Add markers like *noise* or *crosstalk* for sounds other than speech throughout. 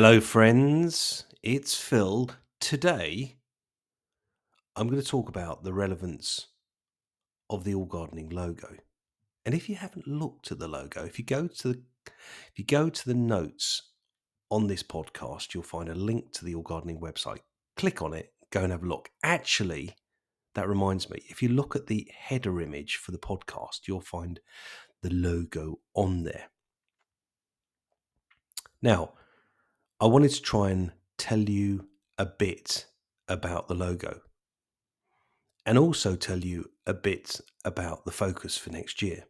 Hello, friends. It's Phil. Today, I'm going to talk about the relevance of the All Gardening logo. And if you haven't looked at the logo, if you go to the if you go to the notes on this podcast, you'll find a link to the All Gardening website. Click on it, go and have a look. Actually, that reminds me, if you look at the header image for the podcast, you'll find the logo on there. Now, I wanted to try and tell you a bit about the logo and also tell you a bit about the focus for next year.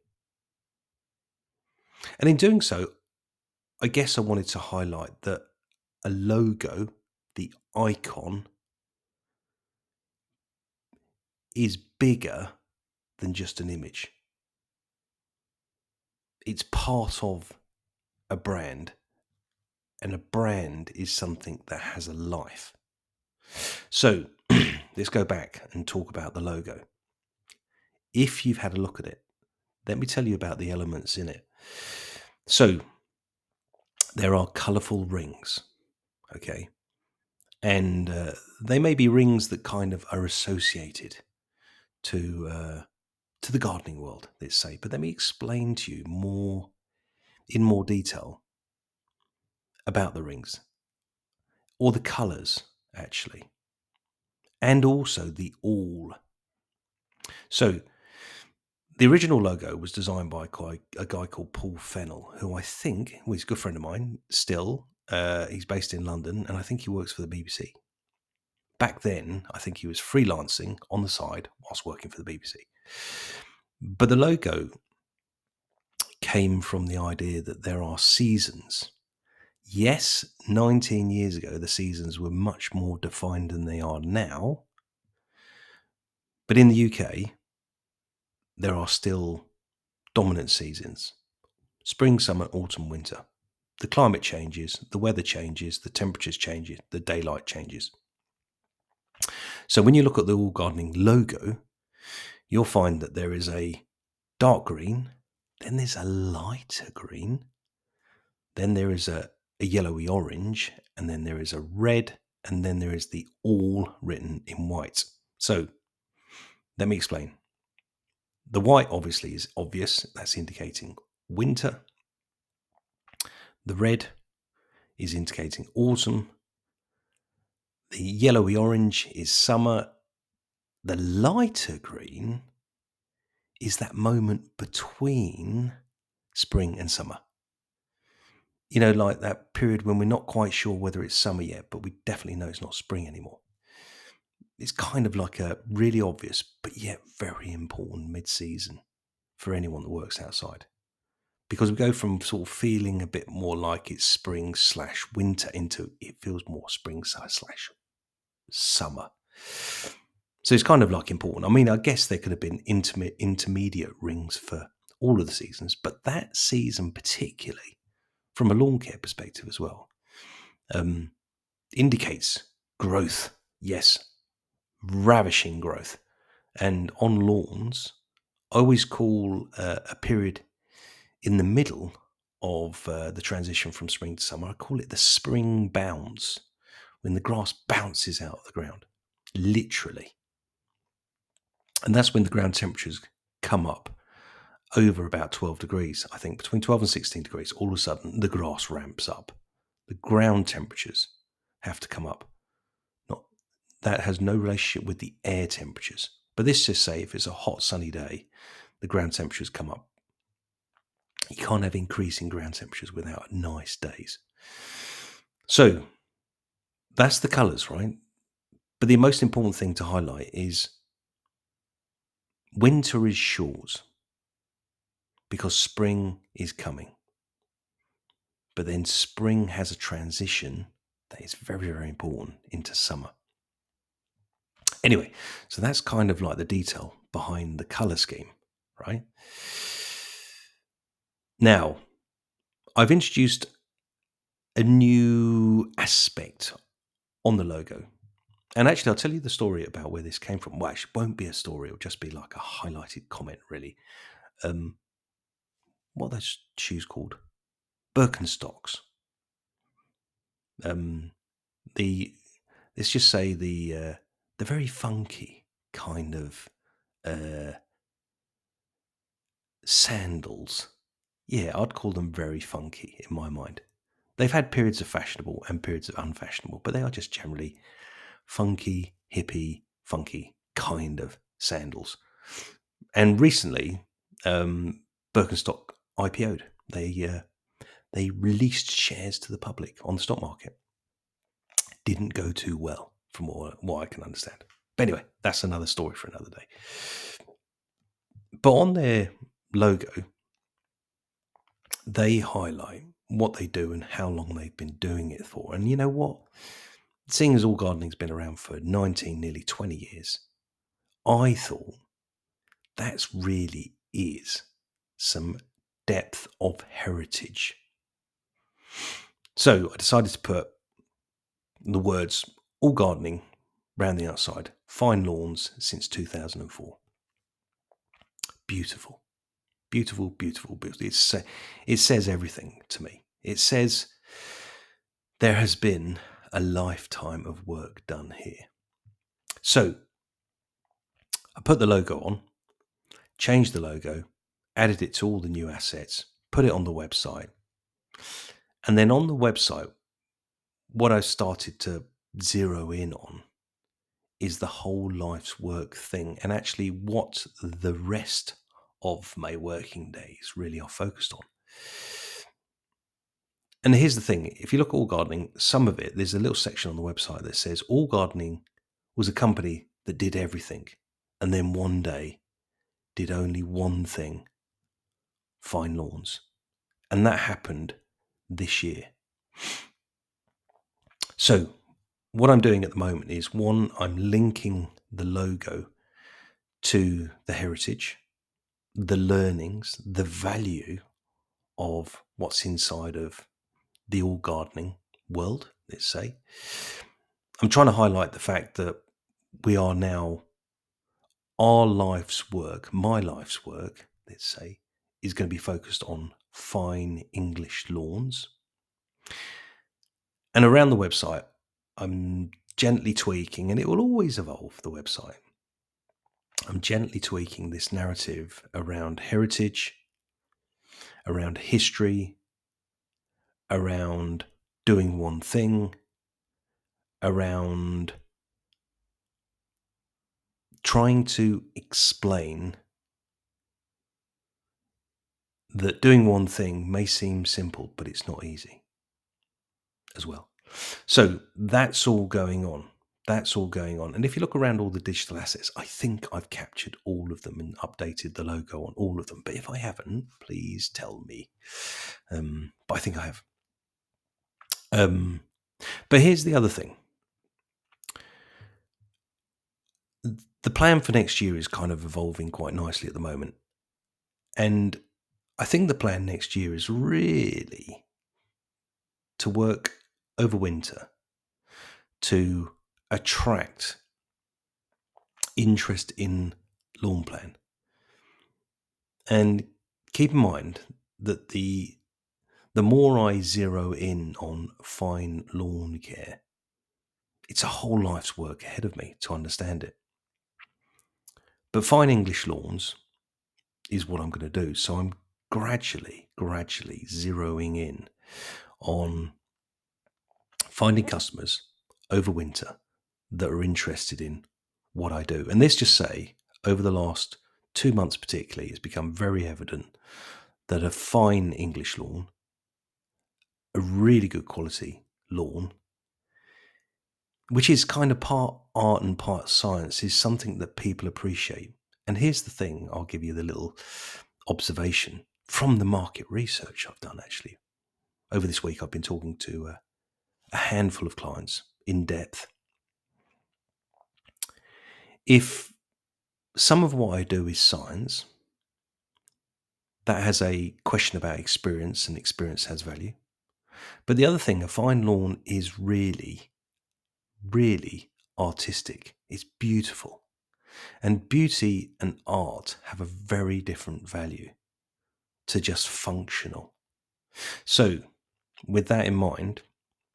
And in doing so, I guess I wanted to highlight that a logo, the icon, is bigger than just an image. It's part of a brand and a brand is something that has a life. So *clears throat* let's go back and talk about the logo. If you've had a look at it, let me tell you about the elements in it. So there are colorful rings, okay? And uh, they may be rings that kind of are associated to uh, to the gardening world, let's say. But let me explain to you more in more detail about the rings or the colors, actually, and also the all. So, the original logo was designed by a guy called Paul Fennell, who I think, well, a good friend of mine still. Uh, he's based in London, and I think he works for the BBC. Back then, I think he was freelancing on the side whilst working for the BBC. But the logo came from the idea that there are seasons yes, 19 years ago, the seasons were much more defined than they are now. But in the UK, there are still dominant seasons spring, summer, autumn, winter. The climate changes, the weather changes, the temperatures change, the daylight changes. So when you look at the All Gardening logo, you'll find that there is a dark green, then there's a lighter green, then there is a a yellowy orange, and then there is a red, and then there is the all written in white. So let me explain. The white obviously is obvious, that's indicating winter. The red is indicating autumn. The yellowy orange is summer. The lighter green is that moment between spring and summer you know, like that period when we're not quite sure whether it's summer yet, but we definitely know it's not spring anymore. It's kind of like a really obvious, but yet very important mid season for anyone that works outside. Because we go from sort of feeling a bit more like it's spring slash winter into it feels more spring slash summer. So it's kind of like important. I mean, I guess there could have been intimate intermediate rings for all of the seasons, but that season particularly from a lawn care perspective as well, um, indicates growth. Yes, ravishing growth. And on lawns, I always call uh, a period in the middle of uh, the transition from spring to summer, I call it the spring bounce, when the grass bounces out of the ground, literally. And that's when the ground temperatures come up over about 12 degrees, I think between 12 and 16 degrees, all of a sudden the grass ramps up. The ground temperatures have to come up. Not that has no relationship with the air temperatures. But this just say if it's a hot sunny day, the ground temperatures come up. You can't have increasing ground temperatures without nice days. So that's the colours, right? But the most important thing to highlight is winter is short because spring is coming. But then spring has a transition that is very, very important into summer. Anyway, so that's kind of like the detail behind the color scheme, right? Now, I've introduced a new aspect on the logo. And actually, I'll tell you the story about where this came from. Well, it won't be a story, it'll just be like a highlighted comment, really. Um, what are those shoes called? Birkenstocks. Um, the let's just say the uh, the very funky kind of uh, sandals. Yeah, I'd call them very funky in my mind. They've had periods of fashionable and periods of unfashionable, but they are just generally funky, hippie, funky kind of sandals. And recently, um, Birkenstock IPO'd. They uh, they released shares to the public on the stock market. Didn't go too well, from what, what I can understand. But anyway, that's another story for another day. But on their logo, they highlight what they do and how long they've been doing it for. And you know what? Seeing as all gardening's been around for 19, nearly 20 years, I thought that's really is some depth of heritage. So I decided to put the words all gardening round the outside, fine lawns since 2004. Beautiful, beautiful, beautiful, beautiful. It's, it says everything to me. It says there has been a lifetime of work done here. So I put the logo on, changed the logo, added it to all the new assets, put it on the website. And then on the website, what I started to zero in on is the whole life's work thing and actually what the rest of my working days really are focused on. And here's the thing if you look at All Gardening, some of it, there's a little section on the website that says All Gardening was a company that did everything and then one day did only one thing fine lawns. And that happened this year. So, what I'm doing at the moment is one, I'm linking the logo to the heritage, the learnings, the value of what's inside of the all gardening world, let's say. I'm trying to highlight the fact that we are now, our life's work, my life's work, let's say, is going to be focused on fine English lawns. And around the website, I'm gently tweaking, and it will always evolve the website. I'm gently tweaking this narrative around heritage, around history, around doing one thing, around trying to explain that doing one thing may seem simple, but it's not easy as well. So that's all going on. That's all going on. And if you look around all the digital assets, I think I've captured all of them and updated the logo on all of them. But if I haven't, please tell me. Um, but I think I have. Um, but here's the other thing. The plan for next year is kind of evolving quite nicely at the moment. And I think the plan next year is really to work over winter to attract interest in lawn plan. And keep in mind that the the more I zero in on fine lawn care, it's a whole life's work ahead of me to understand it. But fine English lawns is what I'm going to do. So I'm gradually, gradually zeroing in on finding customers over winter that are interested in what I do. And let's just say, over the last two months, particularly, it's become very evident that a fine English lawn, a really good quality lawn, which is kind of part art and part science, is something that people appreciate. And here's the thing I'll give you the little observation from the market research I've done actually. Over this week, I've been talking to a, a handful of clients in depth. If some of what I do is science, that has a question about experience, and experience has value. But the other thing, a fine lawn is really, really artistic. It's beautiful. And beauty and art have a very different value to just functional. So, with that in mind,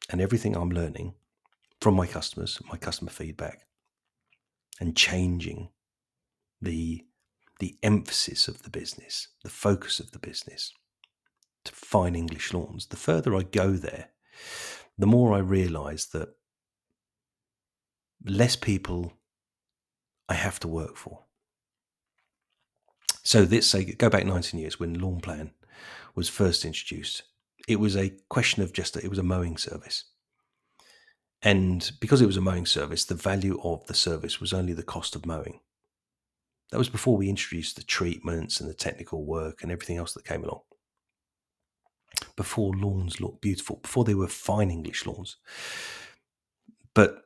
and everything I'm learning from my customers, my customer feedback, and changing the the emphasis of the business, the focus of the business to fine English lawns, the further I go there, the more I realise that less people I have to work for. So let's say go back 19 years when Lawn Plan was first introduced. It was a question of just it was a mowing service. And because it was a mowing service, the value of the service was only the cost of mowing. That was before we introduced the treatments and the technical work and everything else that came along. Before lawns looked beautiful, before they were fine English lawns. But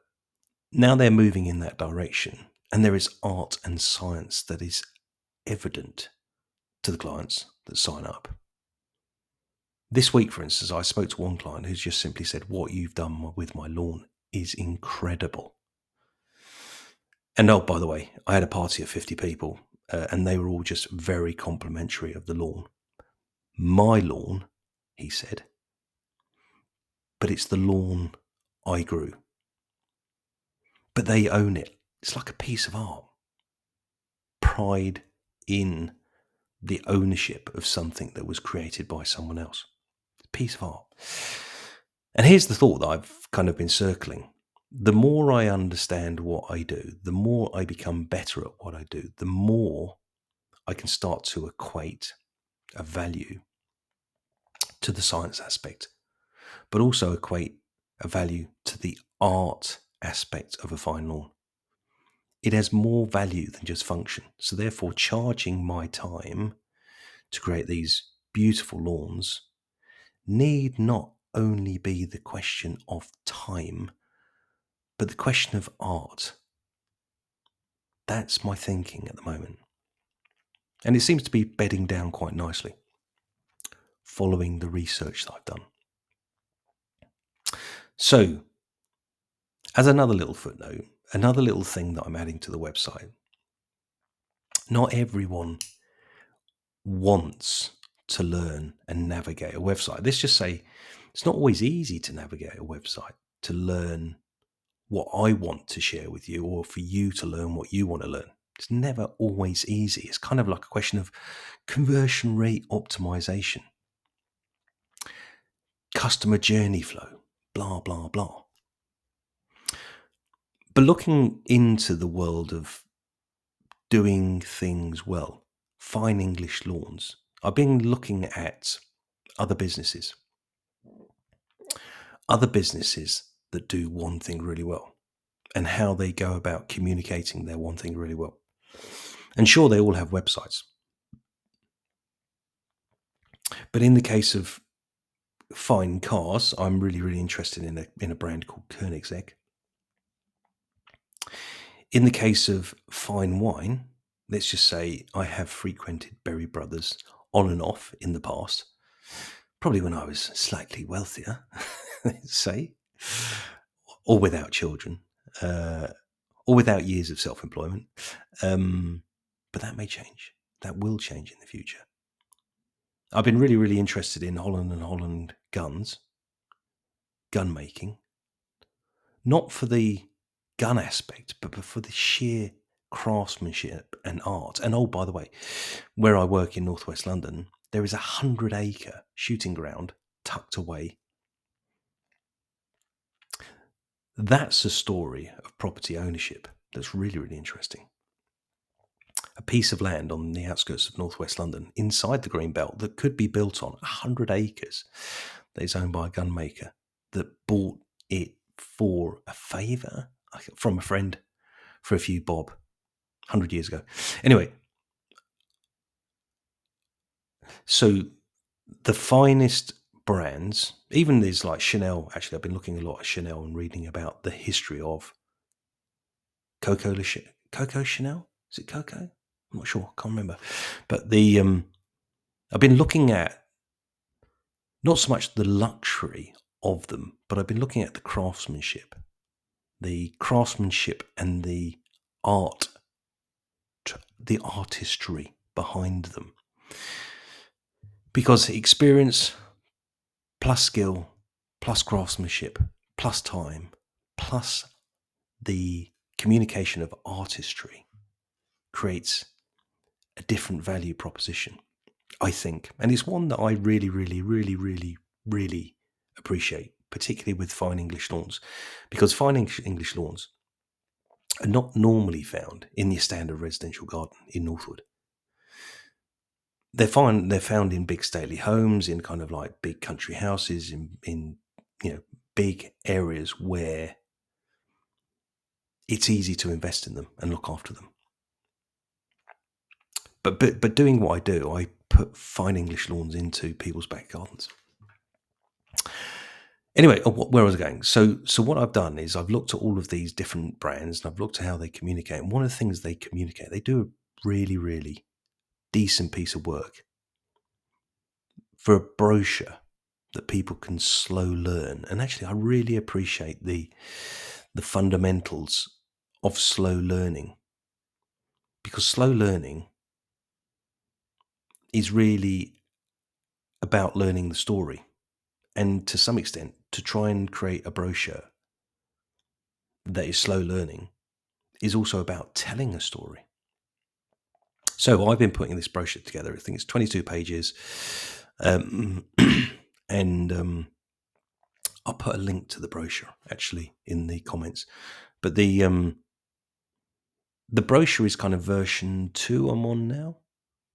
now they're moving in that direction, and there is art and science that is evident to the clients that sign up. This week, for instance, I spoke to one client who's just simply said, What you've done with my lawn is incredible. And oh, by the way, I had a party of 50 people, uh, and they were all just very complimentary of the lawn. My lawn, he said, but it's the lawn I grew. But they own it. It's like a piece of art. Pride in the ownership of something that was created by someone else piece of art. And here's the thought that I've kind of been circling. The more I understand what I do, the more I become better at what I do, the more I can start to equate a value to the science aspect, but also equate a value to the art aspect of a fine lawn. It has more value than just function. So, therefore, charging my time to create these beautiful lawns need not only be the question of time, but the question of art. That's my thinking at the moment. And it seems to be bedding down quite nicely, following the research that I've done. So, as another little footnote, another little thing that I'm adding to the website, not everyone wants to learn and navigate a website. Let's just say it's not always easy to navigate a website, to learn what I want to share with you, or for you to learn what you want to learn. It's never always easy. It's kind of like a question of conversion rate optimization, customer journey flow, blah, blah, blah. But looking into the world of doing things well, fine English lawns, I've been looking at other businesses, other businesses that do one thing really well, and how they go about communicating their one thing really well. And sure, they all have websites. But in the case of fine cars, I'm really, really interested in a, in a brand called Koenigsegg. In the case of fine wine, let's just say I have frequented Berry Brothers on and off in the past, probably when I was slightly wealthier, *laughs* say, or without children, uh, or without years of self employment. Um, but that may change. That will change in the future. I've been really, really interested in Holland and Holland guns, gun making, not for the gun aspect, but for the sheer craftsmanship and art. And oh, by the way, where I work in northwest London, there is a hundred acre shooting ground tucked away. That's a story of property ownership that's really, really interesting. A piece of land on the outskirts of northwest London, inside the green belt, that could be built on 100 acres, that is owned by a gunmaker that bought it for a favour from a friend for a few bob 100 years ago. Anyway, so the finest brands, even these like Chanel, actually, I've been looking a lot at Chanel and reading about the history of Coco, Coco Chanel. Is it Coco? I'm not sure. I can't remember. But the um, I've been looking at not so much the luxury of them, but I've been looking at the craftsmanship, the craftsmanship and the art the artistry behind them. Because experience plus skill plus craftsmanship plus time, plus the communication of artistry creates a different value proposition, I think. And it's one that I really, really, really, really, really appreciate, particularly with fine English lawns, because fine English lawns are not normally found in your standard residential garden in Northwood. They're found they're found in big stately homes, in kind of like big country houses, in in you know big areas where it's easy to invest in them and look after them. But but but doing what I do, I put fine English lawns into people's back gardens. Anyway, uh, where was I going? So so what I've done is I've looked at all of these different brands and I've looked at how they communicate. And one of the things they communicate, they do a really really decent piece of work for a brochure that people can slow learn. And actually, I really appreciate the the fundamentals of slow learning because slow learning is really about learning the story and to some extent to try and create a brochure that is slow learning is also about telling a story. So i've been putting this brochure together. I think it's 22 pages. Um, *clears throat* and um, i'll put a link to the brochure actually in the comments. But the um, the brochure is kind of version two I'm on now,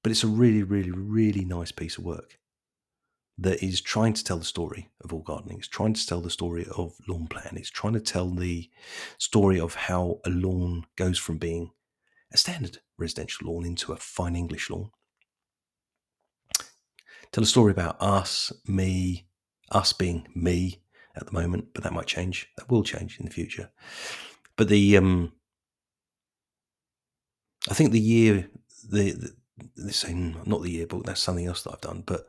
but it's a really, really, really nice piece of work that is trying to tell the story of all gardening. It's trying to tell the story of lawn plan. It's trying to tell the story of how a lawn goes from being a standard residential lawn into a fine English lawn. Tell a story about us, me, us being me at the moment, but that might change. That will change in the future. But the um, I think the year the, the this saying not the yearbook that's something else that I've done, but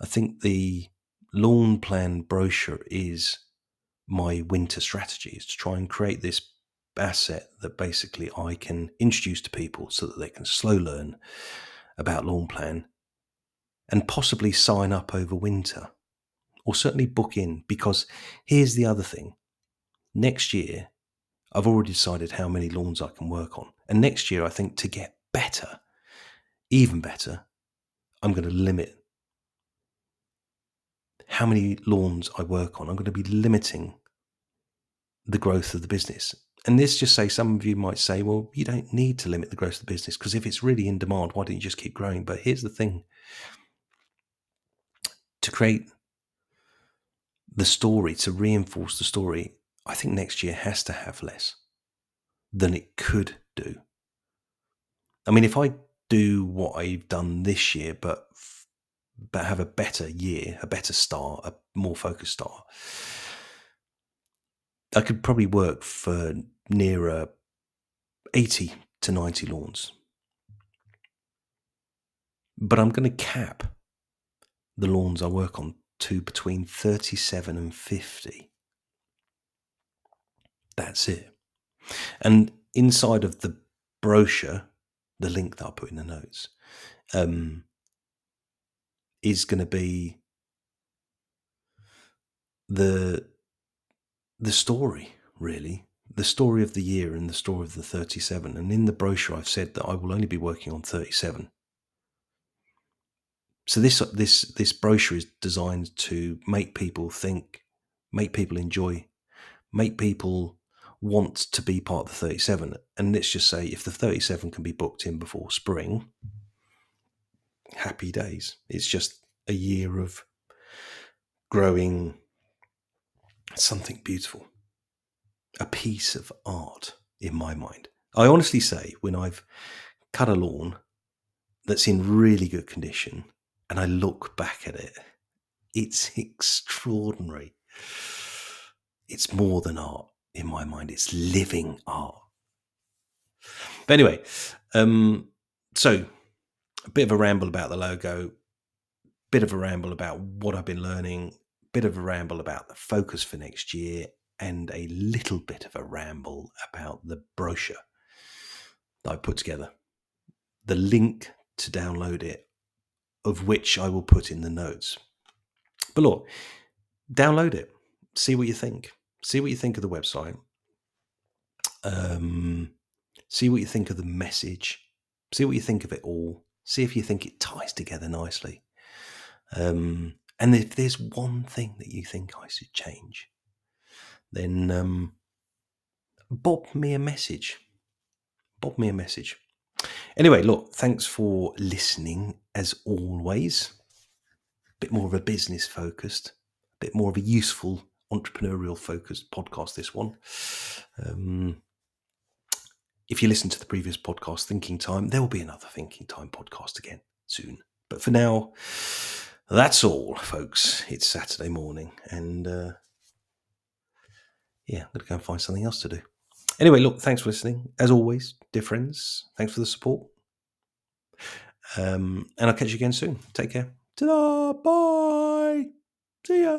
I think the lawn plan brochure is my winter strategy is to try and create this asset that basically I can introduce to people so that they can slow learn about lawn plan and possibly sign up over winter or certainly book in because here's the other thing next year I've already decided how many lawns I can work on. And next year, I think to get better, even better, I'm going to limit how many lawns I work on. I'm going to be limiting the growth of the business. And this just say some of you might say, well, you don't need to limit the growth of the business because if it's really in demand, why don't you just keep growing? But here's the thing to create the story, to reinforce the story, I think next year has to have less than it could do. I mean, if I do what I've done this year, but but have a better year, a better start, a more focused start, I could probably work for nearer eighty to ninety lawns. But I'm going to cap the lawns I work on to between 37 and 50 that's it. And inside of the brochure, the link that I'll put in the notes, um, is going to be the the story really. The story of the year and the story of the 37 and in the brochure i've said that i will only be working on 37 so this this this brochure is designed to make people think make people enjoy make people want to be part of the 37. And let's just say if the 37 can be booked in before spring, happy days. It's just a year of growing something beautiful, a piece of art in my mind. I honestly say, when I've cut a lawn that's in really good condition and I look back at it, it's extraordinary. It's more than art in my mind, it's living art. But anyway, um, so a bit of a ramble about the logo, bit of a ramble about what I've been learning, bit of a ramble about the focus for next year, and a little bit of a ramble about the brochure that I put together. The link to download it, of which I will put in the notes. But look, download it, see what you think See what you think of the website. Um, see what you think of the message. See what you think of it all. See if you think it ties together nicely. Um, and if there's one thing that you think I should change, then um, bob me a message. Bob me a message. Anyway, look, thanks for listening as always. A bit more of a business focused, a bit more of a useful entrepreneurial focused podcast, this one. Um, if you listen to the previous podcast, Thinking Time, there will be another Thinking Time podcast again soon. But for now, that's all, folks. It's Saturday morning, and uh, yeah, I'm going to go and find something else to do. Anyway, look, thanks for listening. As always, dear friends, thanks for the support. Um, and I'll catch you again soon. Take care. Ta-da! Bye! See ya!